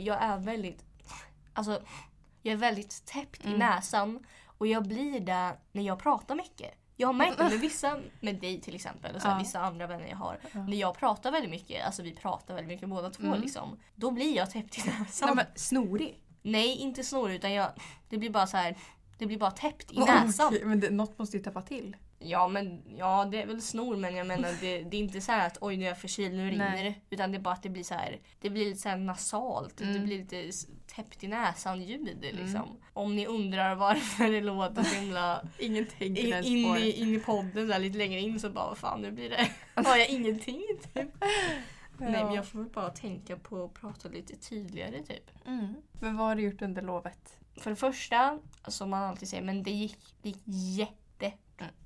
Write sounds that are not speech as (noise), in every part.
Jag är väldigt... Alltså, jag är väldigt täppt i Mm. näsan. Och jag blir det när jag pratar mycket. Jag har märkt det med (laughs) vissa, med dig till exempel, och så Ja. vissa andra vänner jag har. Ja. När jag pratar väldigt mycket, alltså vi pratar väldigt mycket båda två Mm. liksom. Då blir jag täppt i näsan. Nej, men snorig. Nej, inte snor utan jag, det blir bara så här. Det blir bara täppt i (laughs) näsan. Okej, men det, något måste ju täppa till. Ja men ja det är väl snor men jag menar det, det är inte så här att oj nu är jag förkyld, nu rinner det. Utan det är bara att det blir så här. Det blir lite så nasalt, det Mm. blir lite täppt i näsan ljud liksom. Om ni undrar varför det låter så himla Ingen tänker in, in, på i, det. in i podden här, lite längre in så bara vad fan nu blir det. (laughs) Har jag ingenting typ. (laughs) Nej men jag får väl bara tänka på att prata lite tydligare typ. Mm. Men vad har du gjort under lovet? För det första, som man alltid säger, men det gick, det gick.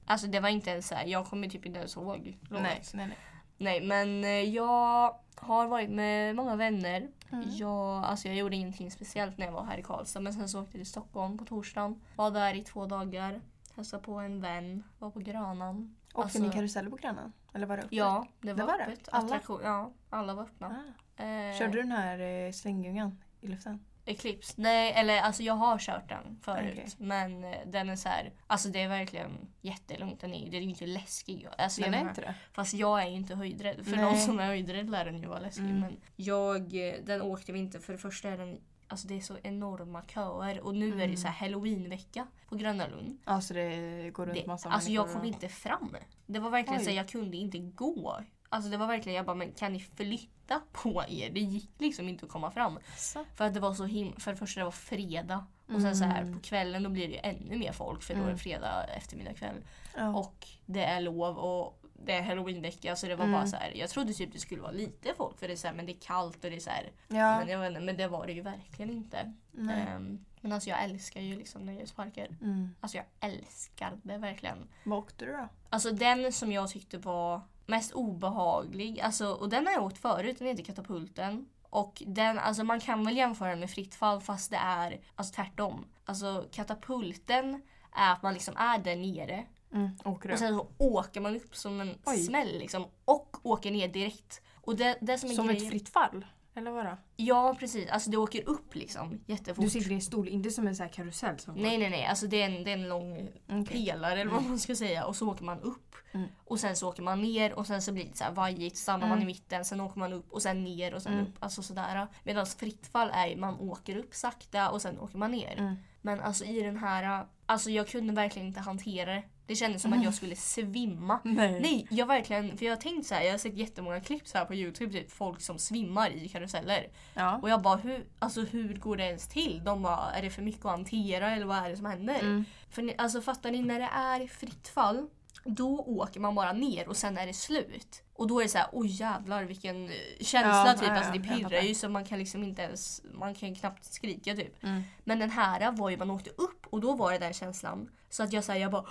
Alltså det var inte ens så här, jag kommer typ inte ens ihåg. Nej, nej, nej. Nej men eh, jag har varit med många vänner. Mm. Jag, alltså jag gjorde ingenting speciellt när jag var här i Karlstad men sen så åkte jag till Stockholm på torsdagen. Var där i två dagar. Hälsade på en vän. Var på Grönan. Åkte Alltså- ni karuseller på Grönan? Eller var det öppet? Ja, det var, Det var öppet. Alla? Attraktion, ja, alla var öppna. Ah. Eh, Körde du den här eh, slänggungan i luften? Eclipse? Nej, eller alltså jag har kört den förut. Okej. Men eh, den är så här, alltså det är verkligen jättelugnt. Den är, den är ju inte läskig. Alltså, Den är inte det? Fast jag är ju inte höjdrädd. För Nej. någon som är höjdrädd lär den ju vara läskig. Mm. Men jag, eh, den åkte vi inte. För det första är den Alltså det är så enorma köer och nu är det Mm. så här halloweenvecka på Gröna Lund. Ja, så det går runt Det, massa alltså jag kom inte fram. Det var verkligen Oj. så här, jag kunde inte gå. Alltså det var verkligen, jag bara men kan ni flytta på er? Det gick liksom inte att komma fram. Så. För att det var så him- för det första det var fredag. Och sen så här Mm. på kvällen då blir det ju ännu mer folk för då är det Mm. fredag eftermiddag kväll. Ja. Och det är lov och det är halloweenvecka så det var Mm. bara så här. Jag trodde typ det skulle vara lite folk för det är så här, men det är kallt och det är så här. ja. Men, jag vet inte, men det var det ju verkligen inte. Ehm, men alltså jag älskar ju liksom nöjesparker. Mm. Alltså jag älskar det verkligen. Vad åkte du då? Alltså den som jag tyckte var mest obehaglig, alltså, och den har jag åkt förut, den heter Katapulten. Och den, alltså man kan väl jämföra den med fritt fall fast det är alltså tvärtom. Alltså katapulten är att man liksom är där nere Mm. Och sen så åker man upp som en Oj. smäll liksom och åker ner direkt. Och det, det som är Som grejen, ett fritt fall? Eller vadå? Ja precis, alltså det åker upp liksom jättefort. Du sitter i en stol, inte som en sån här karusell som Nej nej nej, alltså det är en, det är en lång Okej. pelare eller vad man ska säga och så åker man upp. Mm. Och sen så åker man ner och sen så blir det så här vajigt, stannar man i Mm. mitten, sen åker man upp och sen ner och sen Mm. upp. Alltså sådär. Medan fritt fall är ju man åker upp sakta och sen åker man ner. Mm. Men alltså i den här, alltså jag kunde verkligen inte hantera det. Det kändes som att jag skulle svimma. Nej. Nej, jag verkligen, för jag har tänkt så här, jag har sett jättemånga klipp så här på Youtube, typ folk som svimmar i karuseller. Ja. Och jag bara, hur, alltså, hur går det ens till? De bara, är det för mycket att hantera eller vad är det som händer? Mm. För ni, alltså fattar ni, när det är fritt fall, då åker man bara ner och sen är det slut. Och då är det så här, oj jävlar vilken eh, känsla Ja, typ. ja, alltså det pirrar ju så man kan liksom inte ens, man kan knappt skrika typ. Mm. Men den här var ju, man åkte upp och då var det den känslan. Så att jag säger jag bara,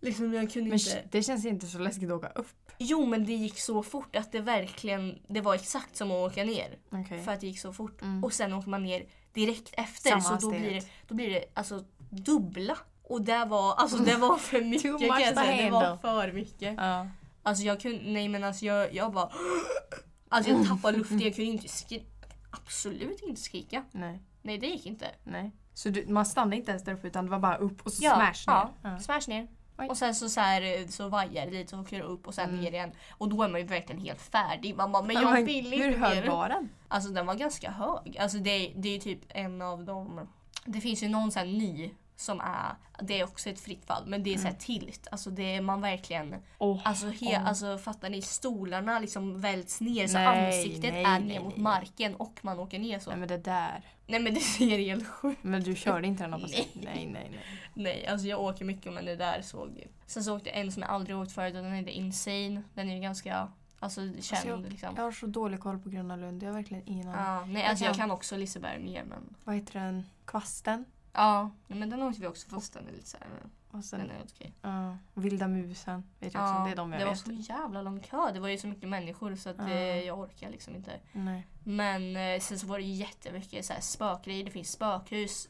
liksom jag kunde Men inte. det känns inte så läskigt att åka upp. Jo men det gick så fort att det verkligen, det var exakt som att åka ner. Okej. För att det gick så fort. Mm. Och sen åker man ner direkt efter Samma så då blir, det, då blir det alltså dubbla. Och det var, alltså, det var för (laughs) mycket kan jag säga. Det var för mycket. Ja. Alltså jag kunde, nej men alltså jag, jag bara (gasps) Alltså jag tappade luften, jag kunde inte skrika. Absolut inte skrika. Nej. Nej det gick inte. Nej. Så du, man stannade inte ens där uppe utan det var bara upp och så Ja, smash ner? ja, smash ner. Oj. Och sen så, så, här, så vajar det lite och åker upp och sen Mm. ner igen. Och då är man ju verkligen helt färdig. Man bara, men Ja, jag men vill Hur inte hög mer. var den? Alltså den var ganska hög. Alltså det, det är typ en av de... Det finns ju någon sån här ny som är... Det är också ett fritt fall men det är så här tilt. Alltså det är man verkligen... Oh. Alltså, he, Åh. alltså fattar ni? Stolarna liksom välts ner så Nej, ansiktet nej, är nej, ner mot nej. marken och man åker ner så. Nej men det där. Nej men det ser helt sjukt Men du körde inte den hoppas jag? Nej. Nej nej nej. Alltså jag åker mycket men det där såg... Sen så åkte jag en som jag aldrig åkt förut och den heter Insane. Den är ju ganska alltså, känd jag- liksom. Jag har så dålig koll på Gröna Lund. Jag har verkligen ingen aning. Ja, nej, alltså jag kan- kan också Liseberg mer men... Vad heter den? Kvasten? Ja, men den åkte vi också fast den är lite såhär... Och Den sen är helt okej. ja, Vilda musen. Vet jag också. Det är de jag det var vet. så jävla lång kö. Det var ju så mycket människor så att Ja. det, jag orkar liksom inte. Nej. Men eh, sen så var det jättemycket så här spökgrejer. Det finns spökhus,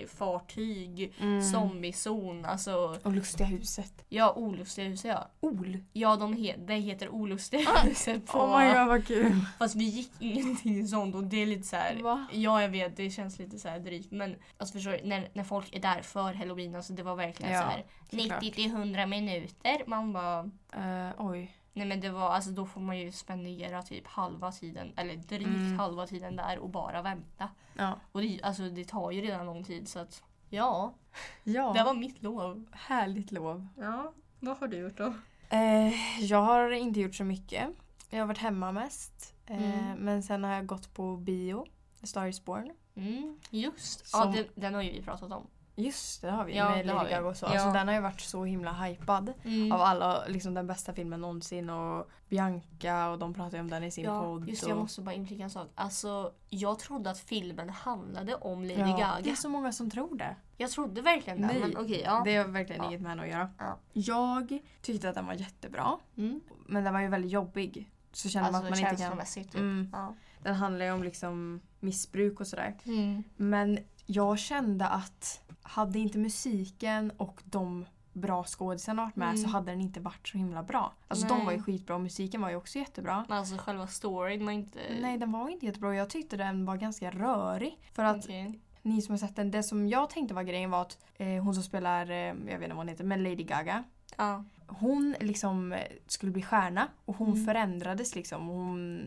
spökfartyg, Mm. zombiezon. Alltså, Och Lustiga huset. ja, olustiga huset ja. Ol. Ja, de he det heter olustiga huset på... Oh my god vad kul. Fast vi gick ingenting sånt och det är lite så här. Ja jag vet, det känns lite så här drygt men alltså förstår du, när, när folk är där för halloween, alltså det var verkligen Ja, så här 90 till 100 minuter. Man bara, Eh, oj. Nej men det var, alltså då får man ju spendera typ halva tiden, eller drygt Mm. halva tiden där och bara vänta. Ja. Och det, alltså det tar ju redan lång tid så att ja, Ja. det var mitt lov. Härligt lov. Ja, vad har du gjort då? Eh, jag har inte gjort så mycket. Jag har varit hemma mest. Eh, Mm. Men sen har jag gått på bio. A Star is Born. Mm, just. Som- Ja, den, den har ju vi pratat om. Just det har vi. Ja, med Lady. Gaga och så. Ja. Alltså, den har ju varit så himla hypad. Mm. Av alla, liksom den bästa filmen någonsin. Och Bianca och de pratar ju om den i sin Ja, podd. just det, jag och... måste bara inflika en sak. Alltså, jag trodde att filmen handlade om Lady ja, Gaga. Det är så många som tror det. Jag trodde verkligen det. Nej, Men okej, ja. Det har verkligen Ja. inget med henne att göra. Ja. Jag tyckte att den var jättebra. Mm. Men den var ju väldigt jobbig. Så kände man Alltså att man inte kan... typ. Mm. Den handlar ju om liksom missbruk och sådär. Mm. Men jag kände att hade inte musiken och de bra skådisarna varit med Mm. så hade den inte varit så himla bra. Alltså de Nej. var ju skitbra och musiken var ju också jättebra. Alltså själva storyn var inte... Nej den var inte jättebra. Jag tyckte den var ganska rörig. För att Okej. ni som har sett den, det som jag tänkte var grejen var att eh, hon som spelar, eh, jag vet inte vad hon heter, men Lady Gaga. Ja. Hon liksom eh, skulle bli stjärna och hon Mm. förändrades liksom. Hon,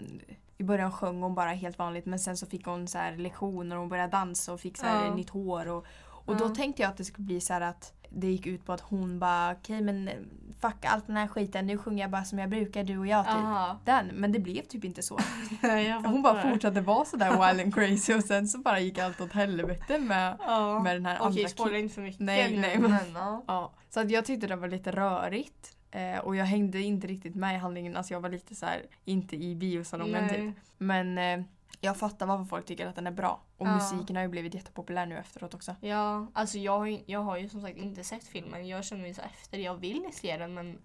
I början sjöng hon bara helt vanligt men sen så fick hon så här lektioner och hon började dansa och fick så här Ja. nytt hår. Och, och Ja. då tänkte jag att det skulle bli så här att det gick ut på att hon bara okej men eh, fuck allt den här skiten, nu sjunger jag bara som jag brukar du och jag typ. Aha. Den, men det blev typ inte så. (laughs) Hon bara fortsatte vara sådär wild and crazy och sen så bara gick allt åt helvete med, Ja. med den här Okej, andra spoila ki- inte för mycket. Nej, nu, nej, men- men ja. Ja, så att jag tyckte det var lite rörigt. Eh, och jag hängde inte riktigt med i handlingen. Alltså jag var lite så här, inte i biosalongen Nej. typ. Men eh, jag fattar varför folk tycker att den är bra. Och Ja. musiken har ju blivit jättepopulär nu efteråt också. Ja, alltså jag har, ju, jag har ju som sagt inte sett filmen. Jag känner mig så efter. Jag vill se den men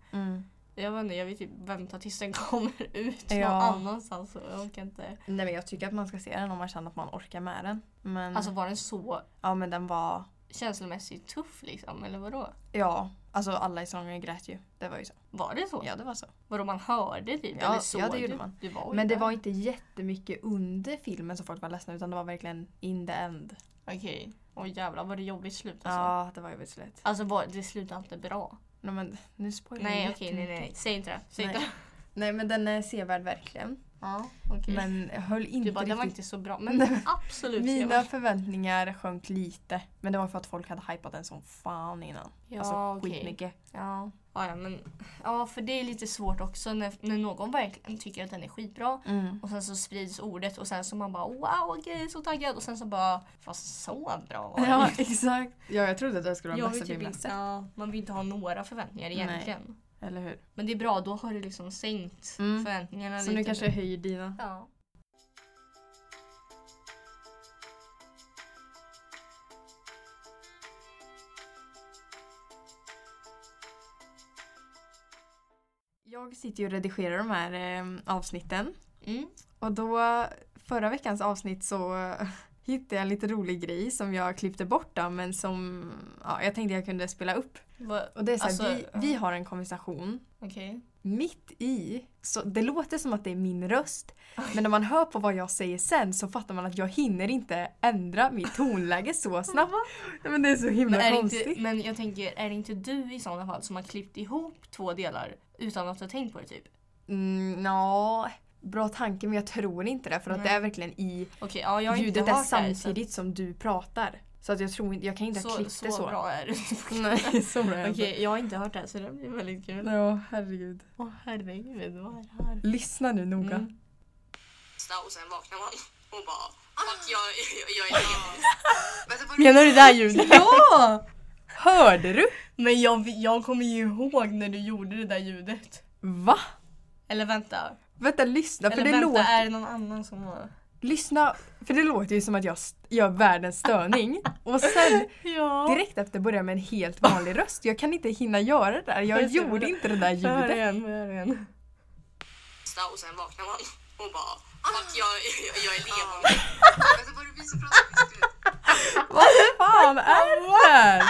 jag vet inte, jag vill typ vänta tills den (laughs) kommer ut någon Ja. annanstans. Så jag orkar inte. Nej men jag tycker att man ska se den om man känner att man orkar med den. Men, Alltså var den så ja men den var, känslomässigt tuff liksom? Eller vadå? ja. Alltså alla i sången grät ju. Det var ju så. Var det så? Ja det var så. Vadå man hörde typ? Ja, eller såg ja, det gjorde du? man. Du var Men det där. var inte jättemycket under filmen som folk var ledsna utan det var verkligen in the end. Okej. Oj jävlar var det jobbigt slut alltså? Ja det var ju slut. Alltså var, det slutade inte bra? Nej men nu spoilar Nej okej nej nej. Säg inte det. Säg Nej. inte. Nej men den är sevärd verkligen. Ja okej. Men höll inte Du bara, den var riktigt... inte så bra. Men (laughs) absolut. Mina jag förväntningar sjönk lite. Men det var för att folk hade hypat den som fan innan. Ja alltså okej. skitmycket. Ja. Ja, ja, men ja, för det är lite svårt också när, när någon verkligen tycker att den är skitbra Mm. och sen så sprids ordet och sen så man bara wow okej så taggad och sen så bara fast så bra var det Ja inte." (laughs) exakt. Ja jag trodde att det skulle vara den bästa typ filmen. inte, ja, man vill inte ha några förväntningar Nej. Eller hur? Men det är bra, då har du liksom sänkt Mm. förväntningarna Så lite. nu kanske jag höjer dina. Ja. Jag sitter ju och redigerar de här eh, avsnitten. Mm. Och då, förra veckans avsnitt så (laughs) hittade jag en lite rolig grej som jag klippte bort då, men som ja, jag tänkte jag kunde spela upp. Och det är så här, Alltså, vi, vi har en konversation Okej. mitt i, så det låter som att det är min röst. Men när man hör på vad jag säger sen så fattar man att jag hinner inte ändra mitt tonläge så (laughs) snabbt. Men det är så himla Men, är konstigt. inte, men jag tänker, är det inte du i sådana fall som har klippt ihop två delar utan att ha tänkt på det typ? Mm, Nja, bra tanke men jag tror inte det för att Nej. det är verkligen i Okej, ja ljudet hört är det här, så- samtidigt som du pratar. Så att jag tror inte, jag kan inte ha så, klippt så, det så. bra är det (laughs) Nej, så bra är det Okej, inte. jag har inte hört det här så det blir väldigt kul. Ja, herregud. Åh herregud, vad är det här? Lyssna nu noga. Mm. och sen vaknar man och bara Fuck jag, jag, jag är vad- Menar du det där ljudet? (laughs) Ja! Hörde du? Men jag, jag kommer ju ihåg när du gjorde det där ljudet. Va? Eller vänta. Vänta, lyssna. För Eller det vänta, låter... är det någon annan som har... Lyssna, för det låter ju som att jag gör världens störning. Och sen (laughs) Ja. direkt efter börjar med en helt vanlig röst. Jag kan inte hinna göra det där. Jag Jag gjorde det. inte det där Hör ljudet. igen, hör igen. och sen vaknar man och bara Fuck jag, jag, jag är levande. Vänta var det vi som pratade fisklut? Vad fan är det här?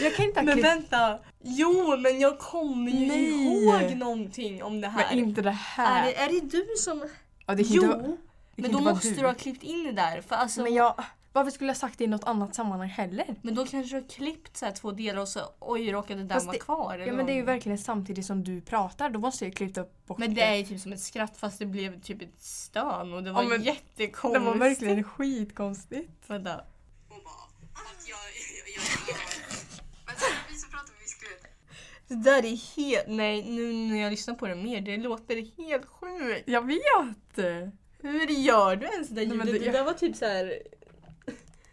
Jag kan inte Men vänta! Jo, men jag kommer ju Nej. ihåg någonting om det här. Men inte det här. är, det, är det du som... Ja, det Jo! inte Men då måste du ha klippt in det där. För alltså, Men jag... Varför skulle jag sagt det i något annat sammanhang heller? Men då kanske du har klippt så här två delar och så oj råkade den vara kvar. eller Ja men det är ju verkligen samtidigt som du pratar. Då måste jag klippa upp bort Men det är ju typ som ett skratt fast det blev typ ett stön och det var Ja, men jättekonstigt. Det var verkligen skitkonstigt. Vänta. Hon bara, fuck jag, jag, jag var det vi pratade fisklut? Det där är helt... Nej, nu när jag lyssnar på det mer, det låter helt sjukt. Jag vet! Hur gör du ens det där Nej, men ljudet? det- Det, där var typ så här.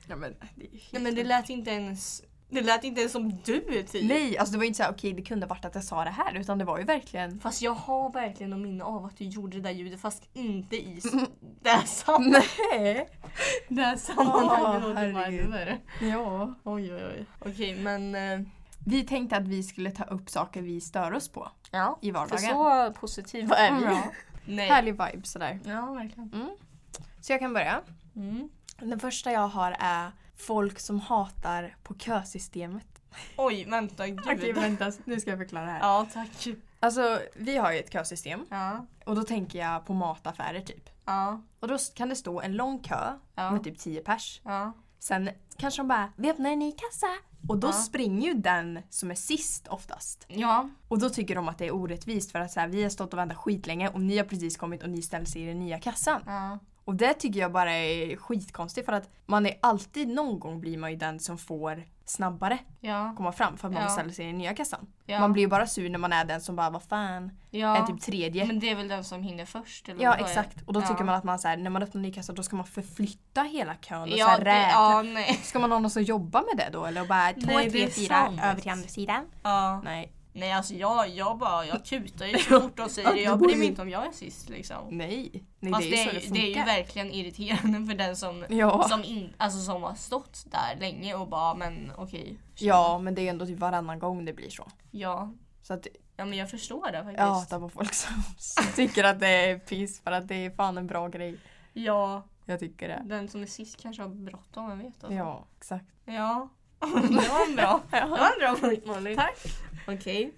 Ja, men, det är helt Nej men det lät inte ens... Det lät inte ens som du typ. Nej, alltså det var inte så här, okej det kunde varit att jag sa det här utan det var ju verkligen Fast jag har verkligen någon minne av att du gjorde det där ljudet fast inte i s- det här sammanhanget. Nej! (laughs) Det här sammanhanget värre. Ja. Oj oj oj. Okej men... eh, Vi tänkte att vi skulle ta upp saker vi stör oss på Ja. i För vardagen. så positiva är vi. Ja. (laughs) Nej. Härlig vibe sådär. Ja verkligen. Så jag kan börja. Mm. Den första jag har är folk som hatar på kösystemet. Oj vänta gud. (laughs) Okej vänta, nu ska jag förklara här. Ja tack. Alltså vi har ju ett kösystem Ja. och då tänker jag på mataffärer typ. Ja. Och då kan det stå en lång kö Ja. med typ 10 pers. Ja. Sen kanske de bara “vi öppnar en ny kassa” och då Ja. springer ju den som är sist oftast. Ja. Och då tycker de att det är orättvist för att så här, vi har stått och väntat skitlänge och ni har precis kommit och ni ställer sig i den nya kassan. Ja. Och det tycker jag bara är skitkonstigt för att man är alltid, någon gång blir man ju den som får snabbare Ja. komma fram för att man Ja. ställer sig i den nya kassan. Ja. Man blir ju bara sur när man är den som bara vad fan ja. är typ tredje. Men det är väl den som hinner först? Eller Ja det? exakt och då ja. tycker man att man så här, när man öppnar en ny kassa då ska man förflytta hela kön och så Ja, här det, räkna. ja, nej. Ska man ha någon som jobbar med det då eller och bara två, det tre, fyra över till andra sidan? Ja. Nej. Nej alltså jag, jag bara, jag kutar ju så (laughs) fort och säger det. Jag bryr mig inte om jag är sist liksom. Nej. Nej Fast det det är ju är, det det är ju verkligen irriterande för den som, Ja. som, in, alltså, som har stått där länge och bara men okej. tjena. ja men det är ändå typ varannan gång det blir så. Ja. Så att Ja men jag förstår det faktiskt. jag hatar på folk som, som tycker att det är piss för att det är fan en bra grej. Ja. Jag tycker det. Den som är sist kanske har bråttom, vem vet. Alltså. Ja, exakt. Ja. (laughs) det var en bra. (laughs) Det var en bra punkt Molly. Tack. Okej.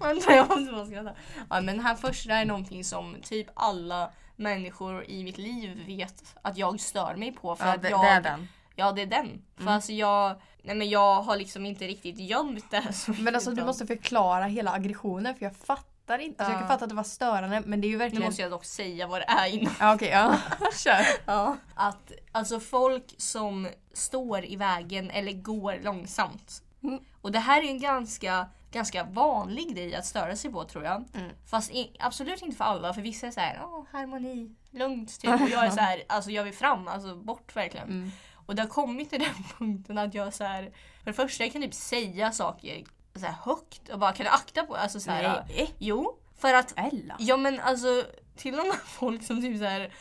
Vänta jag måste bara skratta. Ja men här första är någonting som typ alla människor i mitt liv vet att jag stör mig på. För Ja, att det, jag, det är den. Ja det är den. För Mm. alltså jag, nej men jag har liksom inte riktigt gömt det. så Men alltså du måste förklara hela aggressionen för jag fattar inte. Alltså, jag kan fatta att det var störande men det är ju Nu verkligen... måste jag dock säga vad det är innan. Ja okej, ja. (laughs) Kör. Ja. Att alltså folk som står i vägen eller går långsamt. Mm. Och det här är en ganska, ganska vanlig grej att störa sig på tror jag. Mm. Fast i, absolut inte för alla för vissa är såhär, åh harmoni, lugnt typ. (laughs) Och jag är såhär, alltså jag vill fram, alltså bort verkligen. Mm. Och det har kommit till den (laughs) punkten att jag så här, för det första jag kan typ säga saker så här högt och bara kan du akta på alltså så här, Nej. Jo, för att Ella. Ja men alltså till och med folk som typ såhär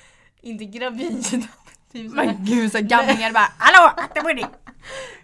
inte gravida. (laughs) Typ så Men gud så gamlingar bara Hallå akta på dig!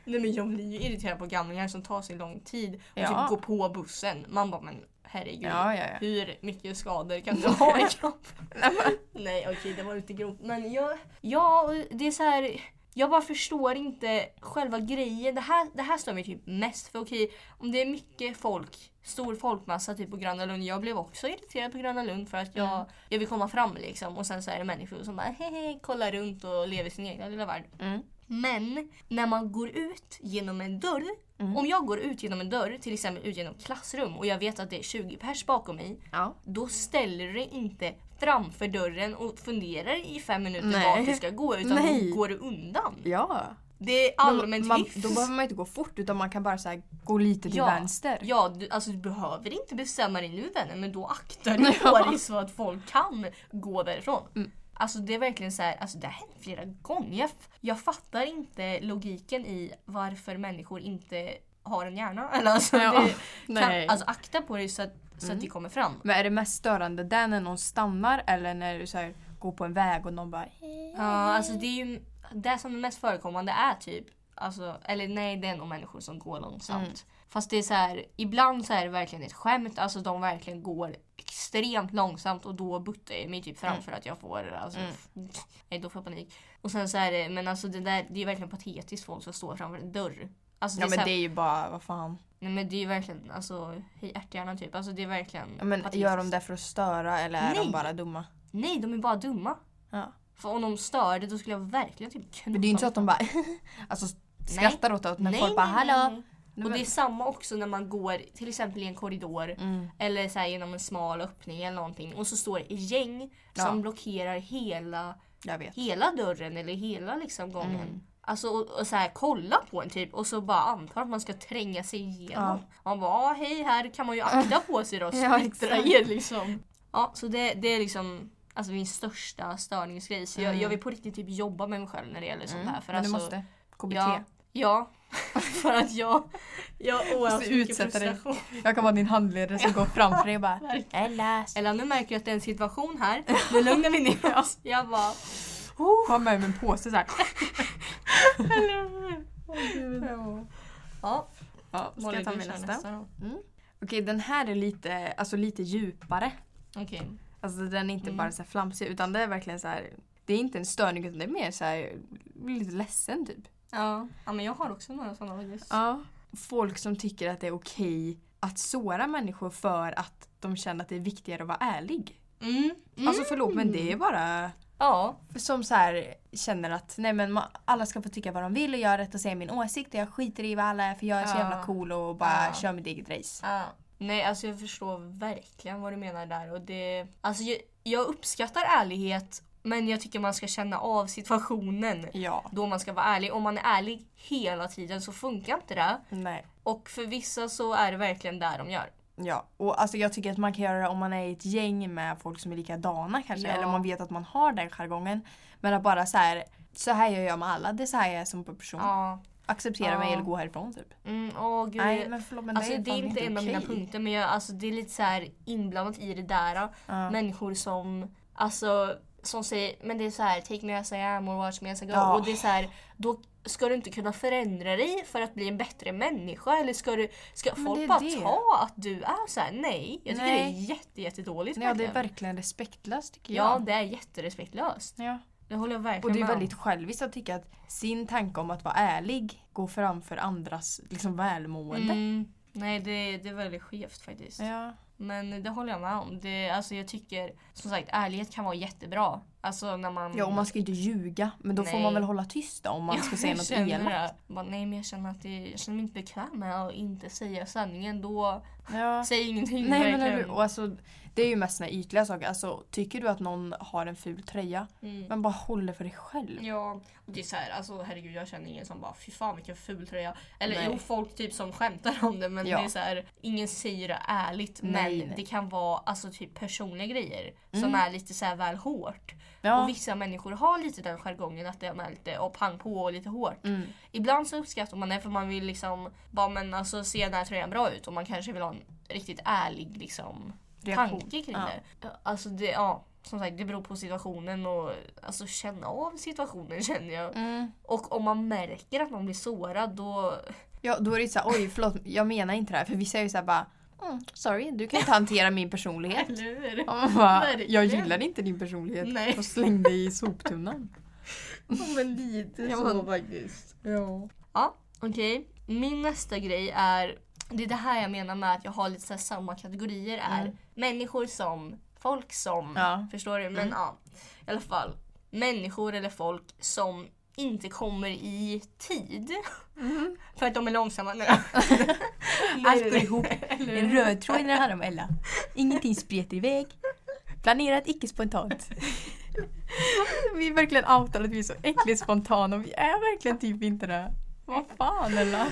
Nej men jag blir ju irriterad på gamlingar som tar sig lång tid och Ja. typ går på bussen. Man bara men herregud. Ja, ja, ja. Hur mycket skador kan du ha i kroppen? (laughs) nej okej det var lite grovt. Men jag, ja det är så här. Jag bara förstår inte själva grejen. Det här, det här stör mig typ mest. För okej, om det är mycket folk, stor folkmassa typ på Gröna Lund. Jag blev också irriterad på Gröna Lund för att jag, Mm. jag vill komma fram liksom. Och sen så är det människor som bara hehe, kollar runt och lever sin egna lilla värld. Mm. Men när man går ut genom en dörr. Mm. Om jag går ut genom en dörr, till exempel ut genom klassrum och jag vet att det är 20 pers bakom mig. Ja. Då ställer du inte framför dörren och funderar i fem minuter Nej. vart du ska gå utan Nej. då går du undan. Ja. Det är allmänt man, hyfs. Då behöver man inte gå fort utan man kan bara så gå lite till Ja. vänster. Ja, du, alltså du behöver inte bestämma dig nu vännen men då aktar du (laughs) på dig så att folk kan gå därifrån. Mm. Alltså det är verkligen så här, alltså det har hänt flera gånger. Jag, jag fattar inte logiken i varför människor inte har en hjärna. (laughs) Eller alltså, Ja, det, nej. kan, alltså akta på dig så att, så Mm. att det kommer fram. Men är det mest störande där när någon stannar eller när du så här, går på en väg och någon bara Ja, alltså det är ju det som är mest förekommande är typ Alltså, eller nej, det är nog människor som går långsamt. Mm. Fast det är så här, ibland så är det verkligen ett skämt. Alltså de verkligen går extremt långsamt och då buttar jag mig typ framför att jag får, alltså, Mm. (laughs) nej då får jag panik. Och sen så är det, men alltså det där, det är verkligen patetiskt folk som står framför en dörr. Alltså, Ja men här- det är ju bara, vad fan. Nej men det är ju verkligen, alltså hej ärthjärna typ. Alltså det är verkligen Ja, men patetiskt. gör de det för att störa eller är Nej. de bara dumma? Nej, de är bara dumma. Ja. För om de störde då skulle jag verkligen typ knulla Men det är ju inte så att de bara (laughs) alltså, skrattar åt det när folk bara hallå. nej. Nej, Och det är samma också när man går till exempel i en korridor Mm. eller så här genom en smal öppning eller någonting och så står det gäng som Ja. blockerar hela, hela dörren eller hela liksom gången. Mm. Alltså och, och så här kolla på en typ och så bara antar att man ska tränga sig igenom. Man bara "Ah, hej här kan man ju (laughs) akta på sig då. Ja, er liksom. Ja så det, det är liksom alltså min största störningsgrej. Så jag, Mm. jag vill på riktigt typ jobba med mig själv när det gäller sånt här. För men du alltså, måste. KBT. Ja, ja. (laughs) för att jag, jag Måste så mycket utsätta dig. frustration. Jag kan vara din handledare som går framför dig och bara. (laughs) Ella. Eller nu märker jag att det är en situation här. Nu lugnar vi ner oss. (laughs) Jag bara... Har med mig en påse såhär. Ja, Ja, ska jag ta min nästa? då. Okej den här är lite, alltså lite djupare. Okej. Alltså den är inte Mm. bara så här flamsig utan det är verkligen så här. Det är inte en störning utan det är mer så här, lite ledsen typ. Ja. ja, men jag har också några sådana faktiskt. Ja. Folk som tycker att det är okej att såra människor för att de känner att det är viktigare att vara ärlig. Mm. Mm. Alltså förlåt men det är bara Ja. som så här känner att nej men alla ska få tycka vad de vill och jag har rätt att säga min åsikt och jag skiter i vad alla är för jag är så Ja. jävla cool och bara Ja. kör mitt eget race. ja. Nej, alltså jag förstår verkligen vad du menar där. Och det, alltså jag, jag uppskattar ärlighet men jag tycker man ska känna av situationen. Ja. Då man ska vara ärlig. Om man är ärlig hela tiden så funkar inte det. Nej. Och för vissa så är det verkligen där de gör. Ja, och alltså jag tycker att man kan göra det om man är i ett gäng med folk som är likadana kanske. Ja. Eller om man vet att man har den jargongen. Men att bara så här, så här gör jag med alla, det är så här jag är som person. Ja. Acceptera Ja. mig eller gå härifrån typ. Mm, åh gud. Nej men förlåt men alltså, det är, det är inte en av mina punkter men jag, alltså, det är lite så här inblandat i det där. Ja. Människor som alltså, som säger men det är så här take me as I am or watch me as I go. Ja. Och det är så här, då ska du inte kunna förändra dig för att bli en bättre människa eller ska, du, ska Men folk bara det. ta att du är så här? Nej, jag tycker Nej. det är jätte, jättedåligt. Ja det är verkligen. respektlöst tycker Ja, jag. det är jätterespektlöst. Ja. Det håller jag verkligen Och det är med väldigt själviskt att tycka att sin tanke om att vara ärlig går framför andras liksom välmående. Mm, nej, det, det är väldigt skevt faktiskt. Ja. Men det håller jag med om. Det, alltså jag tycker som sagt ärlighet kan vara jättebra. Alltså när man... ja och man ska inte ljuga men då får Nej. man väl hålla tyst då, om man ska säga något elakt. nej men jag känner att det, jag känner mig inte bekväm med att inte säga sanningen. Då Ja. säg ingenting Nej men eller, och alltså, det är ju mest såna ytliga saker. Alltså, tycker du att någon har en ful tröja, Mm. men bara håll det för dig själv. Ja, och det är så här, alltså herregud jag känner ingen som bara fy fan vilken ful tröja. Eller Nej. jo folk typ som skämtar om det men Ja. det är så här, ingen säger det ärligt Nej, men nej. det kan vara alltså typ personliga grejer som Mm. är lite så här väl hårt. Ja. Och vissa människor har lite den jargongen att det är lite och pang på och lite hårt. Mm. Ibland så uppskattar man det för man vill liksom bara men alltså se den här tröjan bra ut och man kanske vill ha en riktigt ärlig liksom Reaktion. tanke kring Ja. det. Alltså det, ja som sagt det beror på situationen och alltså känna av situationen (laughs) känner jag. Mm. Och om man märker att man blir sårad då... Ja, då är det så här, oj förlåt, jag menar inte det här. För vissa är ju såhär bara, mm, sorry, du kan inte hantera min personlighet. (laughs) Eller bara, jag gillar inte din personlighet. Nej. Och släng dig i soptunnan. (laughs) men lite Ja, så faktiskt. Ja. Ja, okej. Min nästa grej är, det är det här jag menar med att jag har lite samma kategorier är Mm. människor som, folk som, Ja. förstår du? Men Mm. ja, i alla fall. Människor eller folk som inte kommer i tid. Mhm. För att de är långsamma. Nej. (laughs) Allt går ihop. En röd tråd i den här om Ella. Ingenting spretar iväg. Planerat, icke spontant. vi är verkligen outade att vi är så äckligt spontana och vi är verkligen typ inte det. Vad fan Ella?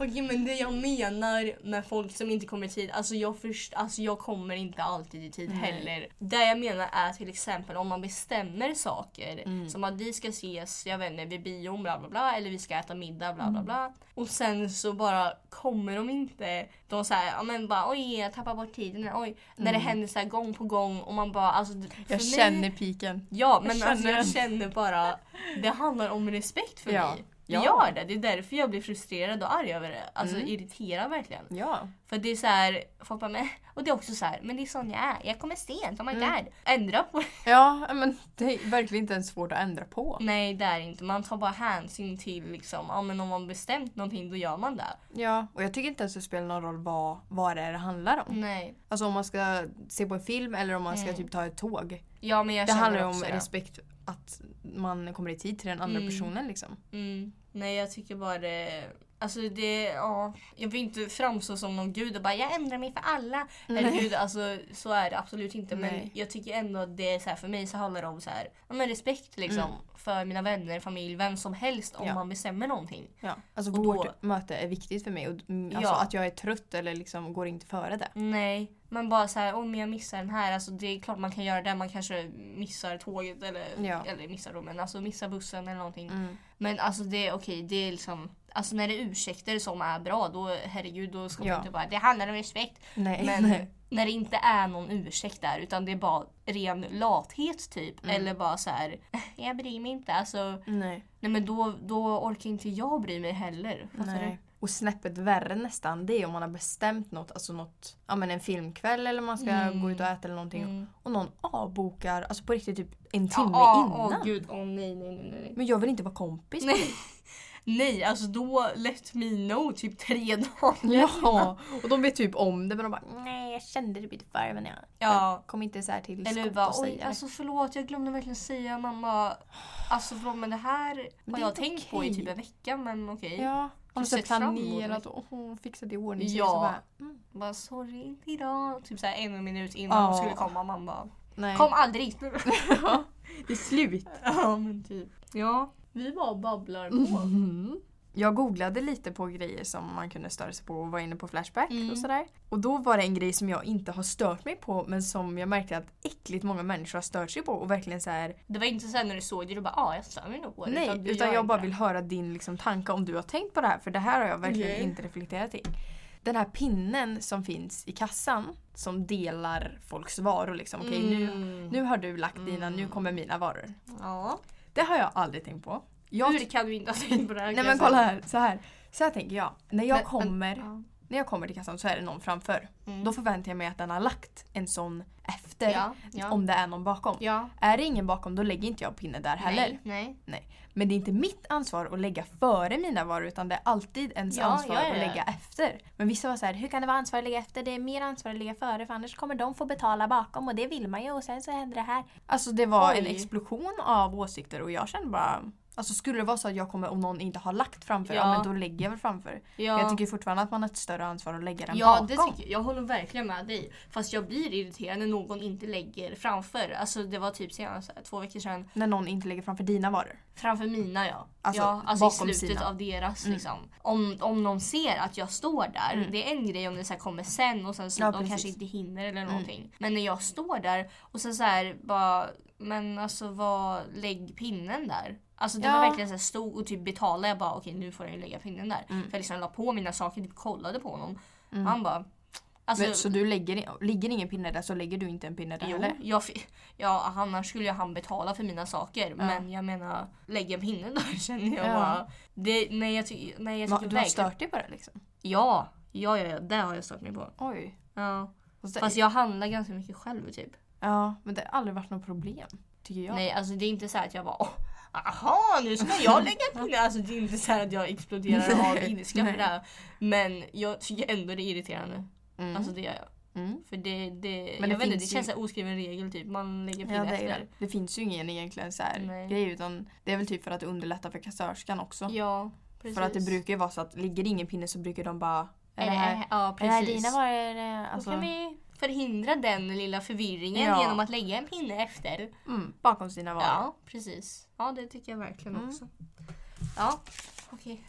Okej men det jag menar med folk som inte kommer i tid, alltså jag, först, alltså jag kommer inte alltid i tid Nej. heller. Det jag menar är till exempel om man bestämmer saker Mm. som att vi ska ses, jag vet inte, vid bion bla bla bla eller vi ska äta middag bla Mm. bla bla. Och sen så bara kommer de inte. De säger ja men bara oj jag tappar bort tiden, oj. När det händer så här gång på gång och man bara alltså. Mm. Jag mig- känner piken. Ja men jag alltså känner jag den. känner bara, det handlar om respekt för Ja. mig. Det Ja. gör det. Det är därför jag blir frustrerad och arg över det. Alltså Mm. irriterad verkligen. Ja. För det är så här, folk bara, men, och det är också så här, men det är sån jag är. Jag kommer sent, oh my Mm. god. Ändra på det. Ja, men det är verkligen inte ens svårt att ändra på. Nej det är inte. Man tar bara hänsyn till liksom, ja men om man bestämt någonting då gör man det. Ja, och jag tycker inte ens det spelar någon roll vad, vad det är det handlar om. Nej. Alltså om man ska se på en film eller om man ska Mm. typ ta ett tåg. Ja men jag Det handlar ju om det. respekt att man kommer i tid till den andra Mm. personen liksom. Mm. Nej jag tycker bara det... Alltså det, ja. Jag vill inte framstå som någon gud och bara jag ändrar mig för alla. Herregud, alltså så är det absolut inte. Men Nej. jag tycker ändå att det är så här, för mig så handlar det om så här, ja, men respekt liksom. För mina vänner, familj, vem som helst om Mm. Ja. man bestämmer någonting. Ja. Alltså Och då- vårt möte är viktigt för mig. Och, mm, alltså Ja. att jag är trött eller liksom går inte före det. Nej, men bara så här, om jag missar den här, alltså det är klart man kan göra det. Man kanske missar tåget eller, Ja. eller missar då, men alltså missar bussen eller någonting. Mm. Men alltså det är okej, det är liksom Alltså när det är ursäkter som är bra, då herregud då ska man Ja. inte bara det handlar om respekt. Nej. Men nej. när det inte är någon ursäkt där utan det är bara ren lathet typ. Mm. Eller bara så här, jag bryr mig inte. Alltså, nej. nej men då, då orkar inte jag bry mig heller. Fattar Nej. Och snäppet värre nästan det är om man har bestämt något, alltså något, ja men en filmkväll eller man ska Mm. gå ut och äta eller någonting Mm. och någon avbokar, alltså på riktigt typ en timme Ja, innan. Åh gud, åh nej nej nej nej. Men jag vill inte vara kompis Nej. (laughs) Nej, alltså då let me know typ tre (laughs) dagar. Ja, och de vet typ om det men de bara nej jag kände det lite för men jag, Ja. jag kom inte så här till Eller skott bara och oj säga det." alltså förlåt jag glömde verkligen säga mamma. Alltså förlåt men det här har jag tänkt på i typ en vecka men okej. Ja, så sett planerat och oh, fixat i ordning. Ja. Så bara, mm, Bara sorry inte idag. Typ såhär en minut innan Ja. hon skulle komma man bara nej. kom aldrig. (laughs) (laughs) ja, det är slut. ja men typ. Ja. Vi bara babblar på. Mhm. Jag googlade lite på grejer som man kunde störa sig på och var inne på Flashback Mm. och sådär. Och då var det en grej som jag inte har stört mig på men som jag märkte att äckligt många människor har stört sig på och verkligen så här. Det var inte såhär när du såg det du bara ah jag stör mig nog på det. Nej, utan gör jag bara det. vill höra din liksom, tanke om du har tänkt på det här för det här har jag verkligen Okej. inte reflekterat i. Den här pinnen som finns i kassan som delar folks varor liksom. Okej nu, Mm. nu har du lagt dina, nu kommer mina varor. Ja. Det har jag aldrig tänkt på. Jag Hur kan du inte ha tänkt på det här? Nej men kolla här, så här. Så här tänker jag. När jag Men- kommer Ja. när jag kommer till kassan så är det någon framför. Mm. Då förväntar jag mig att den har lagt en sån efter. Ja, ja. Om det är någon bakom. Är det ingen bakom då lägger inte jag pinne där heller. Nej, nej. Men det är inte mitt ansvar att lägga före mina varor utan det är alltid ens ansvar att lägga efter. Men vissa var så här, hur kan det vara ansvar att lägga efter? Det är mer ansvar att lägga före för annars kommer de få betala bakom och det vill man ju och sen så händer det här. Alltså det var en Oj. explosion av åsikter och jag kände bara Alltså skulle det vara så att jag kommer, om någon inte har lagt framför, ja, Ja. men då lägger jag väl framför. Ja. Jag tycker fortfarande att man har ett större ansvar att lägga den Ja, bakom. det tycker jag. Jag håller verkligen med dig. Fast jag blir irriterad när någon inte lägger framför. Alltså det var typ senast här, två veckor sedan. När någon inte lägger framför dina varor. Framför mina ja. Alltså, ja, alltså i bakom slutet sina. av deras Mm. liksom. Om, om någon ser att jag står där. Mm. Det är en grej om det så kommer sen och sen så Ja, de kanske inte hinner eller Mm. någonting. Men när jag står där och sen så här bara men alltså vad, lägg pinnen där. Alltså det Ja. var verkligen så här stod och typ betalade jag bara okej nu får jag lägga pinnen där. Mm. För jag liksom la på mina saker, typ kollade på honom. Mm. Han bara Alltså, Men, så du lägger, ligger ingen pinne där så lägger du inte en pinne där Jo, heller? jag, fi- ja, annars skulle ju han betala för mina saker. Men jag menar, lägg en pinne där (laughs) känner jag Ja. bara. Det, nej, jag, ty- nej, jag tycker Du har stört dig på det liksom? Ja, ja, ja, ja, det har jag stört mig på. Oj. Ja. Fast Fast jag handlar ganska mycket själv typ. Ja, men det har aldrig varit något problem. Tycker jag. Nej, alltså det är inte så här att jag bara åh, aha, nu ska jag (laughs) lägga pinne. Alltså det är inte så här att jag exploderar av ilska för det här. Men jag tycker ändå det är irriterande. Mm. Alltså det gör jag. mm. För det, det, Men jag det vet inte, det känns ju- som en oskriven regel typ. Man lägger pinne Ja, det, efter. det. finns ju ingen egentligen så här grej utan det är väl typ för att det underlättar för kassörskan också. Ja, precis. för att det brukar ju vara så att ligger det ingen pinne så brukar de bara är det här, ja, är det här precis. dina varor? Alltså, Då kan vi förhindra den lilla förvirringen Ja. genom att lägga en pinne efter. mm, bakom sina varor. Ja, precis. Ja, det tycker jag verkligen Mm. också. Ja, okej.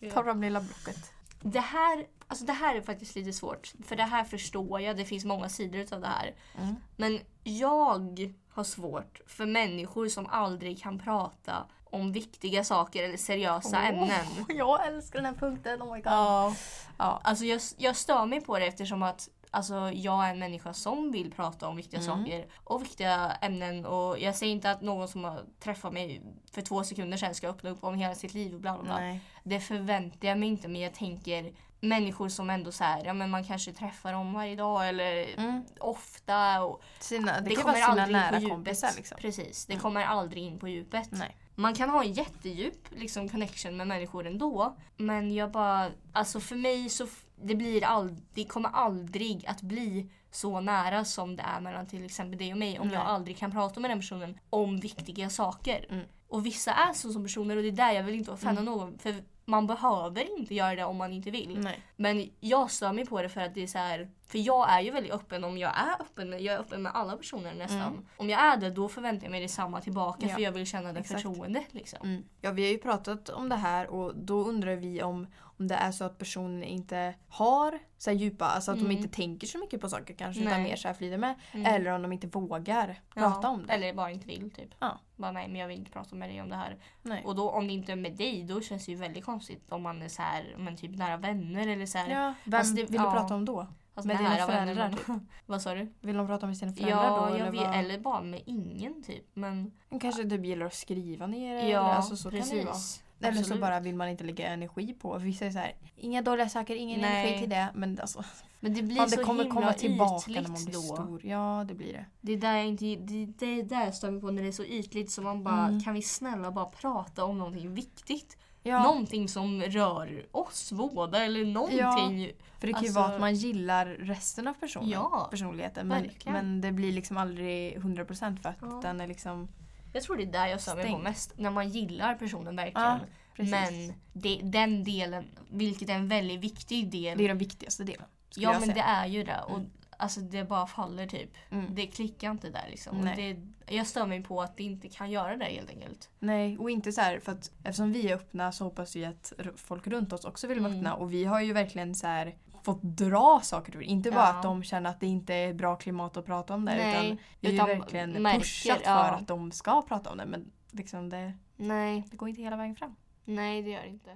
(laughs) Ta fram lilla blocket. Det här, alltså det här är faktiskt lite svårt. För det här förstår jag, det finns många sidor av det här. Mm. Men jag har svårt för människor som aldrig kan prata om viktiga saker eller seriösa ämnen. (laughs) Jag älskar den här punkten, oh my god. Ja. Ja. Alltså jag, jag stör mig på det eftersom att alltså, jag är en människa som vill prata om viktiga Mm. saker och viktiga ämnen. Och jag säger inte att någon som har träffat mig för två sekunder sedan ska öppna upp om hela sitt liv och bla bla. Det förväntar jag mig inte men jag tänker människor som ändå så här, ja men man kanske träffar dem varje dag eller Mm. ofta. Och Sina, det, det, kommer vara aldrig in nära på djupet. kompisar liksom. Precis, det Mm. kommer aldrig in på djupet. Nej. Man kan ha en jättedjup liksom, connection med människor ändå. Men jag bara, alltså för mig så det blir all, det kommer aldrig att bli så nära som det är mellan till exempel dig och mig om Nej. jag aldrig kan prata med den personen om viktiga saker. Mm. Och vissa är så som personer och det är där jag vill inte offenda Mm. någon. För man behöver inte göra det om man inte vill. Nej. Men jag stör mig på det för att det är så här. För jag är ju väldigt öppen om jag är öppen med, jag är öppen med alla personer nästan. Mm. Om jag är det då förväntar jag mig detsamma tillbaka Ja, för jag vill känna det exakt. förtroendet liksom. Mm. Ja, vi har ju pratat om det här och då undrar vi om, om det är så att personen inte har så djupa, alltså att Mm. de inte tänker så mycket på saker kanske utan Nej. mer så här flyter med. Mm. Eller om de inte vågar prata Ja, om det. Eller bara inte vill typ. Ja. Bara nej men jag vill inte prata med dig om det här. Nej. Och då om det inte är med dig då känns det ju väldigt konstigt om man är så här, men typ nära vänner eller så här. Ja, vem Fast det- vill du prata om då? Fast med dina föräldrar, men- Vad sa du? Vill de prata med sina föräldrar Ja, då? eller, vet, vad? eller bara med ingen typ. Men kanske typ gillar att skriva ner det. ja, eller, alltså, så kan det vara. precis. Eller så bara vill man inte lägga energi på. Vissa är så här, inga dåliga saker, ingen Nej. energi till det. Men alltså, Men det blir fan, så det kommer himla komma tillbaka när ytligt man blir då. stor. Ja, det blir det. Det är där jag inte, det, det är där jag stör mig på när det är så ytligt så man bara Mm. kan vi snälla bara prata om någonting viktigt? Ja, Någonting som rör oss båda eller någonting. för det kan ju alltså- vara att man gillar resten av personen, Ja, personligheten. Men, verkligen. men det blir liksom aldrig 100% för att Ja. den är liksom... Jag tror det är där jag stör mig på mest. När man gillar personen verkligen. Ja, men det, den delen, vilket är en väldigt viktig del. Det är den viktigaste delen. ja men säga. det är ju det. Och, Mm. Alltså det bara faller typ. Mm. Det klickar inte där liksom. Det, jag stör mig på att det inte kan göra det helt enkelt. Nej, och inte så här för att eftersom vi är öppna så hoppas vi att folk runt oss också vill vara Mm. öppna. Och vi har ju verkligen så här fått dra saker ur. Inte bara Ja. att de känner att det inte är bra klimat att prata om det. Nej, utan vi har utan ju verkligen märker, pushat ja. för att de ska prata om det. Men liksom det, Nej, det går inte hela vägen fram. nej det gör det inte.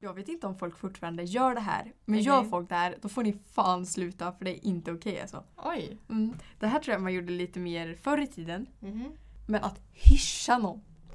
Jag vet inte om folk fortfarande gör det här. Men Okej. gör folk det här då får ni fan sluta för det är inte okej alltså. Oj. Mm. Det här tror jag man gjorde lite mer förr i tiden. Mhm. Men att hyscha någon. (laughs) (laughs)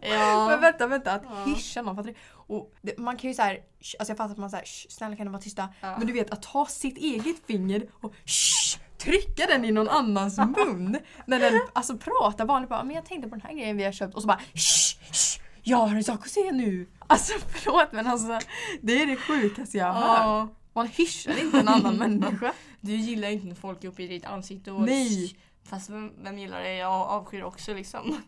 Men ja. vänta, vänta. Att Ja. hyscha någon. Fattar du? Och det, man kan ju så här, sh- alltså jag fattar att man säger snälla kan du vara tysta? Ja. Men du vet att ta sitt eget finger och sh, trycka den i någon annans mun. (laughs) när den alltså pratar vanligt bara men jag tänkte på den här grejen vi har köpt och så bara sh, sh, jag har en sak att säga nu. Alltså förlåt men alltså det är det sjukaste jag har hört. Ja. Man hyschar inte en annan (laughs) människa. Du gillar inte när folk är uppe i ditt ansikte och Nej. Fast vem, vem gillar det? Jag avskyr också liksom. (laughs)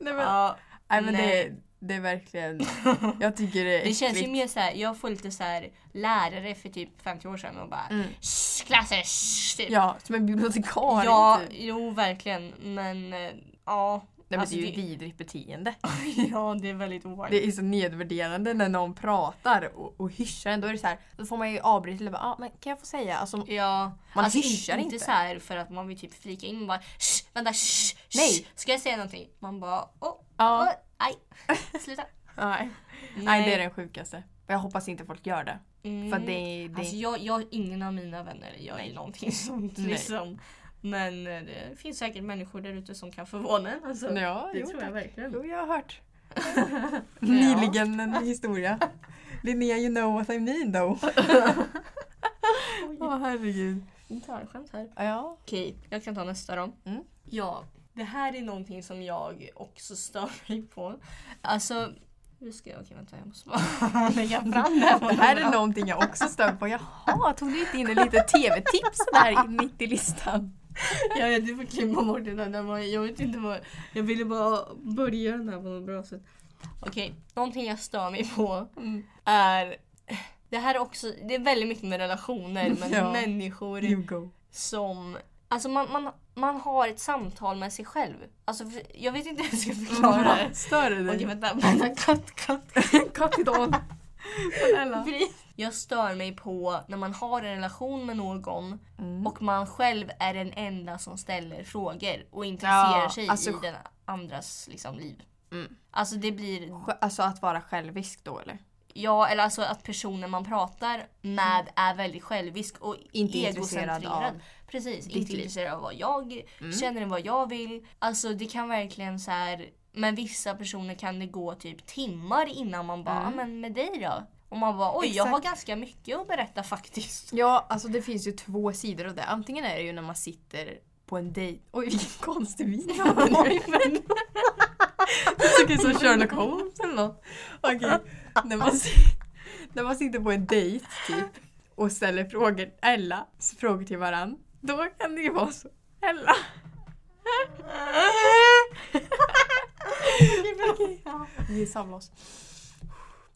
Nej men, Ja, nej, men det, nej. det är verkligen, (laughs) jag tycker det är det känns ju mer så här. jag får lite så här lärare för typ 50 år sedan och bara Mm. "Shh, klasser, shh", typ. Ja, som en bibliotekarie Ja, typ. jo verkligen. Men eh, ja. Nej, men Alltså, det är ju det- vidrigt beteende. (laughs) ja, det är väldigt obehagligt. Det är så nedvärderande när någon pratar och, och hyschar. Då är det så här, då får man ju avbryta eller bara, ah, men kan jag få säga? Alltså, Ja, Man alltså hyschar inte. inte. så här för att man vill typ flika in och bara shh, vänta shh, Nej. ska jag säga någonting? Man bara åh, ja, åh, aj, sluta. (laughs) nej. nej det är den sjukaste. Och jag hoppas inte folk gör det. Mm. För det, det Alltså jag, jag, ingen av mina vänner gör ju någonting (laughs) sånt Nej. liksom. Men eh, det finns säkert människor där ute som kan förvåna en. Alltså, ja, det jo, tror jag tack. verkligen. Jo, jag har hört. (laughs) Nyligen en historia. Linnea, you know what I mean though. Åh herregud. Gitarrskämt här. Ja. Okej, jag kan ta nästa då. Mm. Ja, det här är någonting som jag också stör mig på. Alltså, hur ska jag... Okej vänta, jag måste bara (laughs) lägga fram det. Det här är någonting jag också stör på. Jaha, tog du inte in lite tv-tips där mitt i listan? Ja, du får klippa bort det där. Jag vet inte vad... Jag ville bara börja den här på något bra sätt. Okej, någonting jag stör mig på Mm. är... Det här är också... Det är väldigt mycket med relationer, men (laughs) Ja. människor som... Alltså man, man, man har ett samtal med sig själv. Alltså jag vet inte hur jag ska (laughs) förklara det. Stör det Okej dig? vänta, vänta, (laughs) cut, cut. Cut Jag stör mig på när man har en relation med någon Mm. och man själv är den enda som ställer frågor och intresserar Ja, sig alltså- i den andras liksom, liv. Mm. Alltså det blir, Alltså att vara självisk då eller? ja eller alltså att personen man pratar med är väldigt självisk och Mm. Inte egocentrerad. av Precis, inte intresserad av vad jag Mm. känner vad jag vill. Alltså det kan verkligen så här. Med vissa personer kan det gå typ timmar innan man bara, Mm. "Ah, men med dig då? Och man bara, oj jag har Exakt. ganska mycket att berätta faktiskt. Ja, alltså det finns ju två sidor av det. Antingen är det ju när man sitter på en dejt. Oj vilken (laughs) konstig hade nu. Du tycker som Sherlock Holmes eller något. Okej, när, man, (laughs) när man sitter på en dejt typ och ställer frågor, Ella, frågor till varann. Då kan det ju vara så. Ella. (laughs) Okej, vi samlar oss.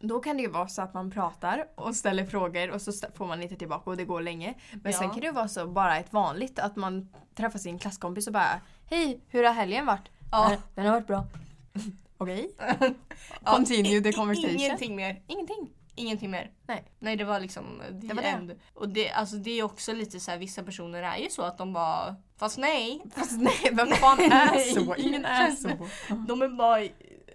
Då kan det ju vara så att man pratar och ställer frågor och så får man inte tillbaka och det går länge. Men Ja. sen kan det ju vara så bara ett vanligt att man träffar sin klasskompis och bara Hej, hur har helgen varit? Ja. "Den- har varit bra. (laughs) Okej. Continue the conversation. Ingenting mer. Ingenting. Ingenting mer. Nej. Nej det var liksom the Det var det. end. Och det, alltså, det är också lite så här, vissa personer är ju så att de bara, fast nej. (laughs) Fast nej, vem fan är (laughs) så? Ingen är så. De är bara,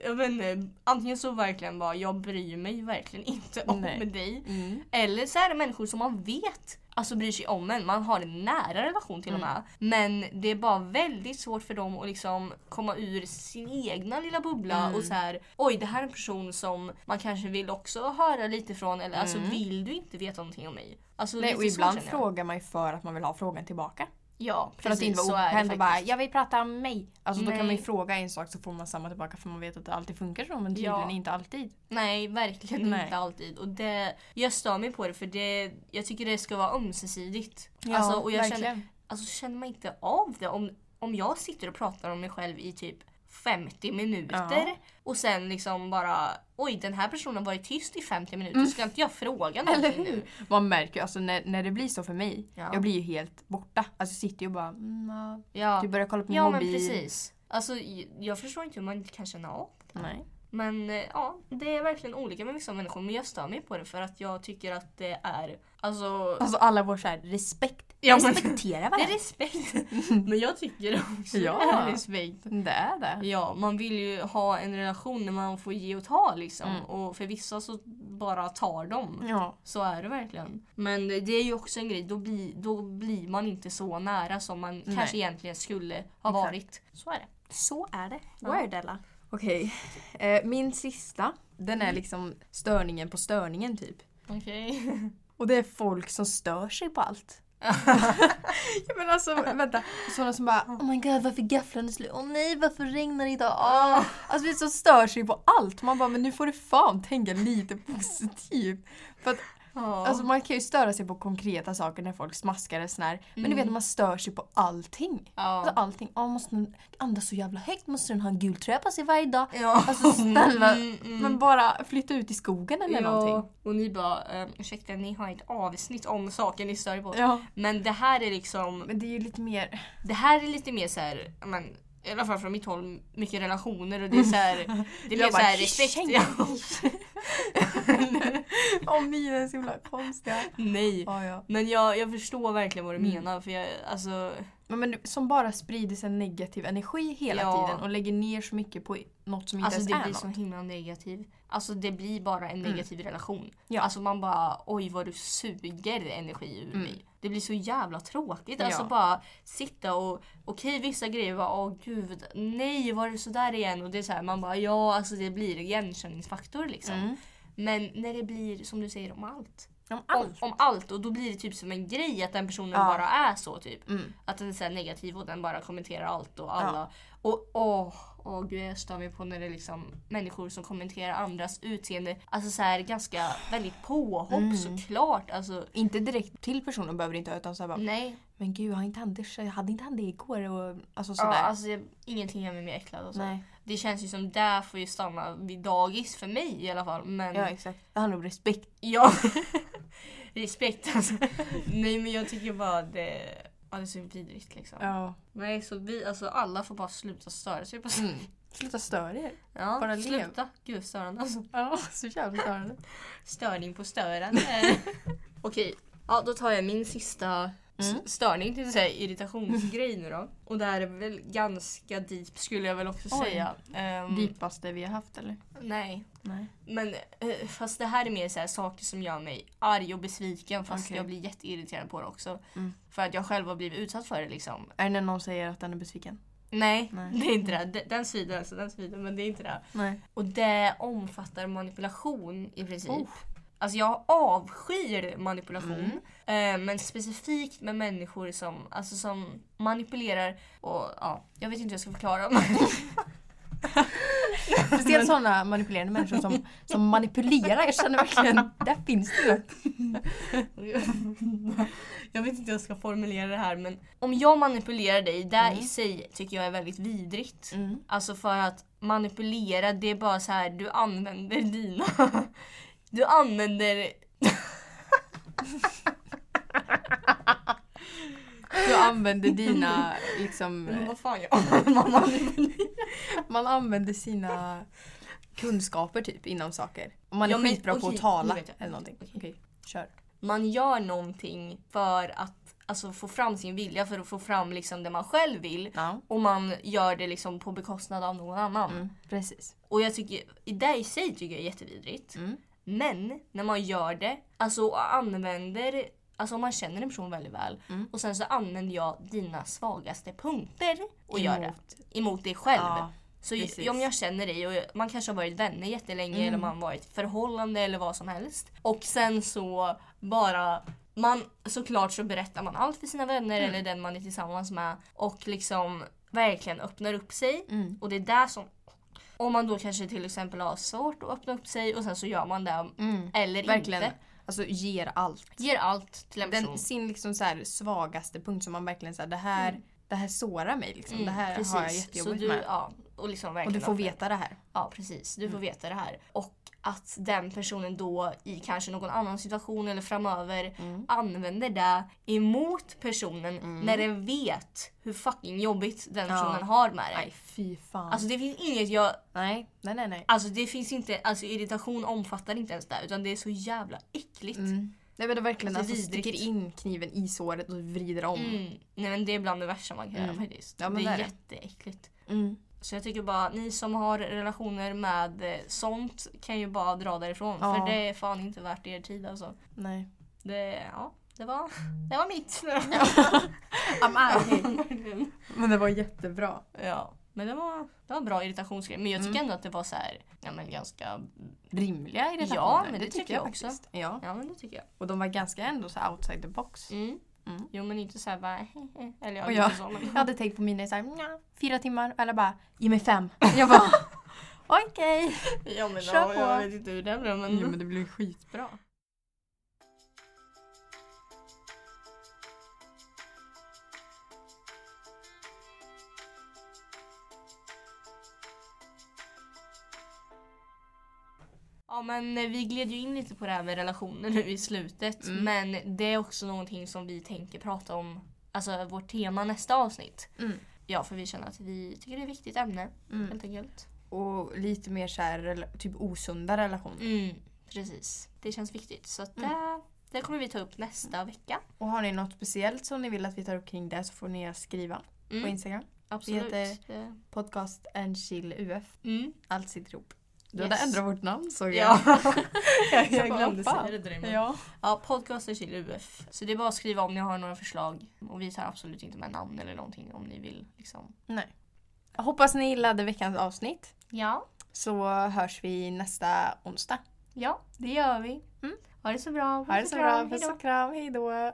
jag vet inte, antingen så verkligen bara, jag bryr mig verkligen inte om Nej. dig. Mm. Eller så är det människor som man vet alltså bryr sig om en. Man har en nära relation till och Mm. med. Men det är bara väldigt svårt för dem att liksom komma ur sin egna lilla bubbla Mm. och så här. oj det här är en person som man kanske vill också höra lite från eller alltså Mm. vill du inte veta någonting om mig? Alltså, Nej, och ibland frågar man ju för att man vill ha frågan tillbaka. Ja För att inte precis vara oförskämt och bara jag vill prata om mig. Alltså då kan man ju Nej. fråga en sak så får man samma tillbaka för man vet att det alltid funkar så men tydligen Ja. inte alltid. Nej, verkligen Nej. inte alltid. Och det, jag stör mig på det för det, jag tycker det ska vara ömsesidigt. Ja, alltså, och jag verkligen. känner, alltså, känner man inte av det om, om jag sitter och pratar om mig själv i typ 50 minuter Ja. och sen liksom bara oj den här personen har varit tyst i 50 minuter ska inte jag fråga någonting Mm. Nu? Man märker ju, alltså när, när det blir så för mig, Ja. jag blir ju helt borta. Alltså jag sitter ju och bara mm, ja. Ja, Du börjar kolla på min ja men mobil. precis. Alltså jag förstår inte hur man inte kan känna av det. Nej. Men eh, ja, det är verkligen olika med vissa människor men jag stör mig på det för att jag tycker att det är alltså Alltså alla vår så här, respekt. Ja, men- Respektera Det är varandra. respekt. (laughs) Men jag tycker också Ja. det är respekt. Det är det. Ja, man vill ju ha en relation där man får ge och ta liksom. Mm. Och för vissa så bara tar de. Ja. Så är det verkligen. Men det är ju också en grej, då blir, då blir man inte så nära som man Nej. kanske egentligen skulle ha Exakt. varit. Så är det. Så är det. Ja. Word Ella. Okej. Eh, min sista, den är liksom störningen på störningen typ. Okej. Och det är folk som stör sig på allt. (laughs) ja, men alltså vänta. Sådana som bara Oh my god varför gafflarna slut? Åh nej varför regnar det idag? Åh. Alltså vi som stör sig på allt. Man bara men nu får du fan tänka lite positivt. För att Ja. alltså, man kan ju störa sig på konkreta saker när folk smaskar och sådär. Men du vet Mm. man stör sig på allting. Alltså ja. allting. Oh, måste den andas så jävla högt? Måste den ha en gul tröja på sig varje dag? ja. Alltså snälla. Mm, mm. Men bara flytta ut i skogen eller någonting. Och ni bara, eh, ursäkta ni har ett avsnitt om saker ni stör er på. Ja. Men det här är liksom, Men det är ju lite mer... det här är lite mer så här, ja, men, i alla fall från mitt håll, mycket relationer och det är så här, (laughs) det är mer Jag så bara, här respekt. Om (laughs) ni är så himla konstiga. Nej. Ja, ja. Men jag, jag förstår verkligen vad du Mm. menar för jag, alltså, Men, som bara sprider sig negativ energi hela Ja. tiden och lägger ner så mycket på något som inte alltså ens det är blir något. så himla negativ. Alltså det blir bara en negativ relation. Ja. Alltså man bara oj vad du suger energi ur Mm. mig. Det blir så jävla tråkigt. Alltså Ja. bara sitta och okej vissa grejer bara åh gud nej var det sådär igen? Och det är så här, man bara ja alltså det blir igenkänningsfaktor liksom. Mm. Men när det blir som du säger om allt. Om Om, allt. om allt och då blir det typ som en grej att den personen Ja. bara är så typ. Mm. Att den är så negativ och den bara kommenterar allt och alla. Och åh, åh gud jag stör mig på när det är liksom människor som kommenterar andras utseende. Alltså så här ganska väldigt påhopp Mm. såklart. Alltså Inte direkt till personen behöver det inte utan så bara nej. Men gud har inte han duschat? Hade inte han det igår? Och, alltså Ja, sådär. alltså, jag- ingenting gör mig mer äcklad. Och så. Nej. Det känns ju som det får ju stanna vid dagis för mig i alla fall. Men Ja exakt. Det handlar om respekt. Ja. (laughs) Respekt alltså. (laughs) Nej men jag tycker bara det, ja, det är så vidrigt liksom. Ja. Nej så vi, alltså alla får bara sluta störa sig på Mm. Sluta störa er. Ja, Bara lev. sluta. Gud störande alltså. Ja, så jävla störande. Störning på störande. (laughs) Okej, ja då tar jag min sista Mm. störning till säga irritationsgrej nu då. (laughs) Och det här är väl ganska deep skulle jag väl också Oj. säga. Um, Djupaste vi har haft eller? Nej. Nej. Men eh, fast det här är mer så här saker som gör mig arg och besviken fast Okej. jag blir jätteirriterad på det också. Mm. För att jag själv har blivit utsatt för det liksom. Är det när någon säger att den är besviken? Nej, Nej. det är inte det. Den- Den svider alltså, den svider men det är inte det. Nej. Och det omfattar manipulation i princip. Oh. Alltså jag avskyr manipulation. Mm. Eh, men specifikt med människor som, alltså som manipulerar och ja, jag vet inte hur jag ska förklara. (laughs) Speciellt sådana manipulerande människor som, som manipulerar. Jag känner verkligen, där finns det något. (laughs) jag vet inte hur jag ska formulera det här men om jag manipulerar dig, det Mm. i sig tycker jag är väldigt vidrigt. Mm. Alltså för att manipulera, det är bara så här du använder dina... Du använder... Du använder dina, liksom, Men vad fan jag man använder sina kunskaper typ inom saker. Om man är Ja, men skitbra på okej, att tala eller någonting. Okej. Okej, kör. Man gör någonting för att alltså, få fram sin vilja, för att få fram liksom, det man själv vill. Ja. Och man gör det liksom på bekostnad av någon annan. Mm, precis. Och jag tycker, det i sig tycker jag är jättevidrigt. Mm. Men när man gör det, alltså använder, alltså om man känner en person väldigt väl Mm. och sen så använder jag dina svagaste punkter och gör det Emot. emot dig själv. Ja, så ju- om jag känner dig och man kanske har varit vänner jättelänge Mm. eller man har varit förhållande eller vad som helst. Och sen så bara man såklart så berättar man allt för sina vänner Mm. eller den man är tillsammans med och liksom verkligen öppnar upp sig. Mm. Och det är där som om man då kanske till exempel har svårt att öppna upp sig och sen så gör man det Mm. eller Verkligen. inte. Alltså ger allt. Ger allt till en person. Den, sin liksom så här svagaste punkt som man verkligen säger det här, det här sårar mig. Liksom. det här har jag jättejobbigt du, med. ja, och, liksom Och du får veta det här. Ja precis, du Mm. får veta det här. Och att den personen då i kanske någon annan situation eller framöver Mm. använder det emot personen Mm. när den vet hur fucking jobbigt den Ja. personen har med Nej dig. fy fan. Alltså det finns inget jag... nej, nej, nej. nej. Alltså det finns inte... Alltså irritation omfattar inte ens det utan det är så jävla äckligt. Mm. Nej men det verkligen Det alltså, vidrigt. sticker in kniven i såret och vrider om. Mm. Nej men det är bland det värsta man kan Mm. göra faktiskt. Ja, det är det är det. jätteäckligt. Mm. Så jag tycker bara, ni som har relationer med eh, sånt kan ju bara dra därifrån. Ja. För det är fan inte värt er tid alltså. Nej. Det, ja, det var, det var mitt. (laughs) I'm ärlig. (laughs) men det var jättebra. ja, men det var, det var bra irritationsgrej. Men jag tycker Mm. ändå att det var så här, ja men ganska, Rimliga irritationer. Ja, men det tycker jag också. faktiskt. Ja. ja men det tycker jag. Och de var ganska ändå så outside the box. Mm. Mm. Jo men inte så här bara, eller jag Och jag, så men. jag hade tänkt på mina så här, "Nja, fyra timmar. Eller bara, ge mig fem. (laughs) Jag bara, okej. Ja men Kör ja, på. jag vet inte hur det blev men. Jo men det blir skitbra. Ja men eh, vi gled ju in lite på det här med relationer nu i slutet. Mm. Men det är också någonting som vi tänker prata om, alltså vårt tema nästa avsnitt. Mm. Ja för vi känner att vi tycker det är ett viktigt ämne Mm. helt enkelt. Och lite mer så här, typ osunda relationer. Mm, precis. Det känns viktigt. Så att Mm. det, det kommer vi ta upp nästa vecka. Och har ni något speciellt som ni vill att vi tar upp kring det så får ni skriva på Mm, Instagram. absolut. heter- Det- Podcast and chill UF. Mm. Allt sitter ihop. Du Yes. hade ändrat vårt namn såg jag. Ja, (laughs) jag, Jag glömde säga det till dig. Ja. Ja, podcasten till UF. Så det är bara att skriva om ni har några förslag. Och vi tar absolut inte med namn eller någonting om ni vill. Liksom. Nej. Hoppas ni gillade veckans avsnitt. Ja, Så hörs vi nästa onsdag. ja, det gör vi. Mm. Ha det så bra. Ha det så bra. Puss och kram. Hej då. (laughs)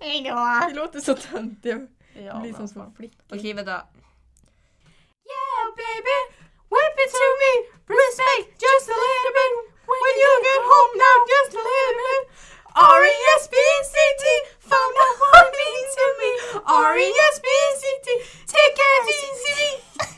Hej då. Det låter så töntigt. Ja, blir som små flickor. Okej, vänta. Yeah baby, it to me. Respect just a little bit. When you get home now, just a little bit. R E S B C T, found out what it means to me. R E S B C T, take it easy. (laughs)